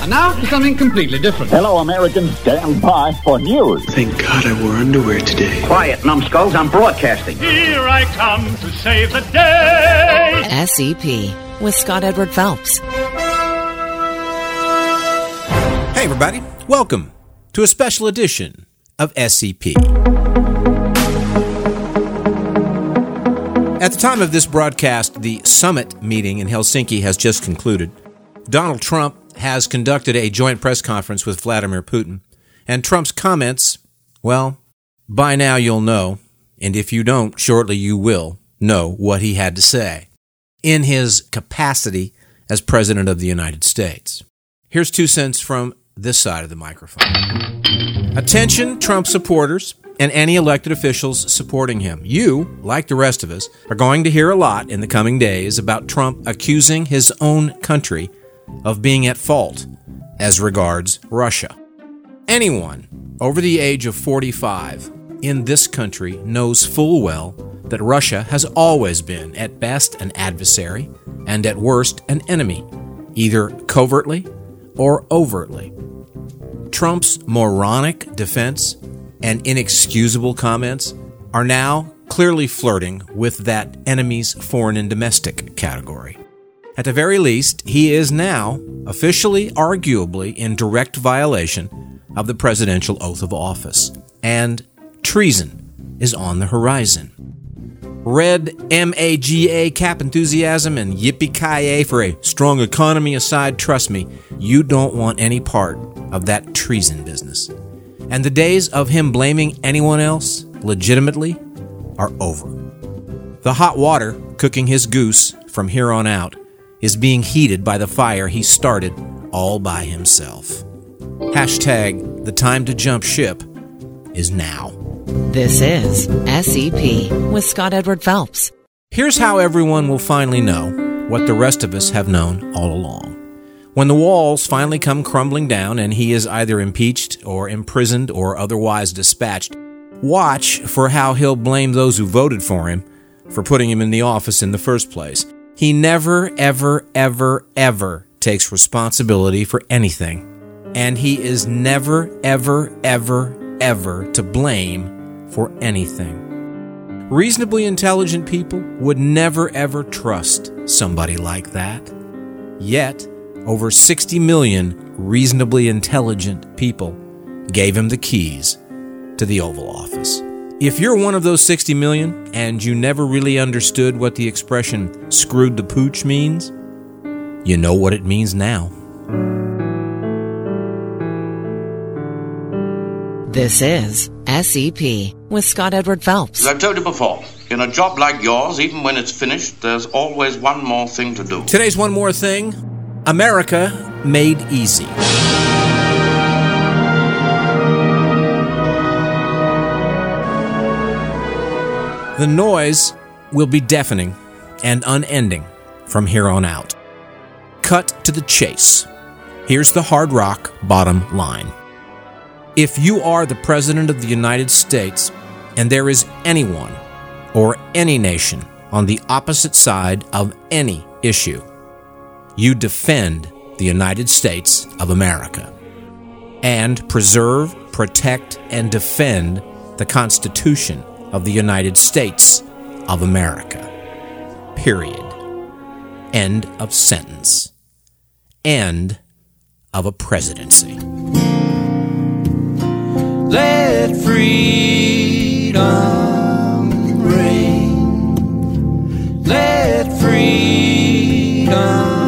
And now for something completely different. Hello, Americans. Stand by for news. Thank God I wore underwear today. Quiet, numbskulls. I'm broadcasting. Here I come to save the day. SCP with Scott Edward Phelps. Hey, everybody. Welcome to a special edition of SCP. At the time of this broadcast, the summit meeting in Helsinki has just concluded. Donald Trump has conducted a joint press conference with Vladimir Putin, and Trump's comments, well, by now you'll know, and if you don't, shortly you will know what he had to say in his capacity as President of the United States. Here's two cents from this side of the microphone. Attention, Trump supporters and any elected officials supporting him. You, like the rest of us, are going to hear a lot in the coming days about Trump accusing his own country of being at fault as regards Russia. Anyone over the age of 45 in this country knows full well that Russia has always been, at best, an adversary and at worst, an enemy, either covertly or overtly. Trump's moronic defense and inexcusable comments are now clearly flirting with that enemy's foreign and domestic category. At the very least, he is now officially, arguably, in direct violation of the presidential oath of office, and treason is on the horizon. Red MAGA cap enthusiasm and yippee ki for a strong economy aside, trust me, you don't want any part of that treason business. And the days of him blaming anyone else legitimately are over. The hot water cooking his goose from here on out is being heated by the fire he started all by himself. Hashtag the time to jump ship is now. This is SCP with Scott Edward Phelps. Here's how everyone will finally know what the rest of us have known all along. When the walls finally come crumbling down and he is either impeached or imprisoned or otherwise dispatched, watch for how he'll blame those who voted for him for putting him in the office in the first place. He never, ever, ever, ever takes responsibility for anything. And he is never, ever, ever, ever to blame for anything. Reasonably intelligent people would never, ever trust somebody like that. Yet, over 60 million reasonably intelligent people gave him the keys to the Oval Office. If you're one of those 60 million and you never really understood what the expression screwed the pooch means, you know what it means now. This is SCP with Scott Edward Phelps. As I've told you before, in a job like yours, even when it's finished, there's always one more thing to do. Today's one more thing America made easy. The noise will be deafening and unending from here on out. Cut to the chase. Here's the hard rock bottom line. If you are the President of the United States and there is anyone or any nation on the opposite side of any issue, you defend the United States of America and preserve, protect, and defend the Constitution of the United States of America. Period. End of sentence. End of a presidency. Let freedom ring. Let freedom.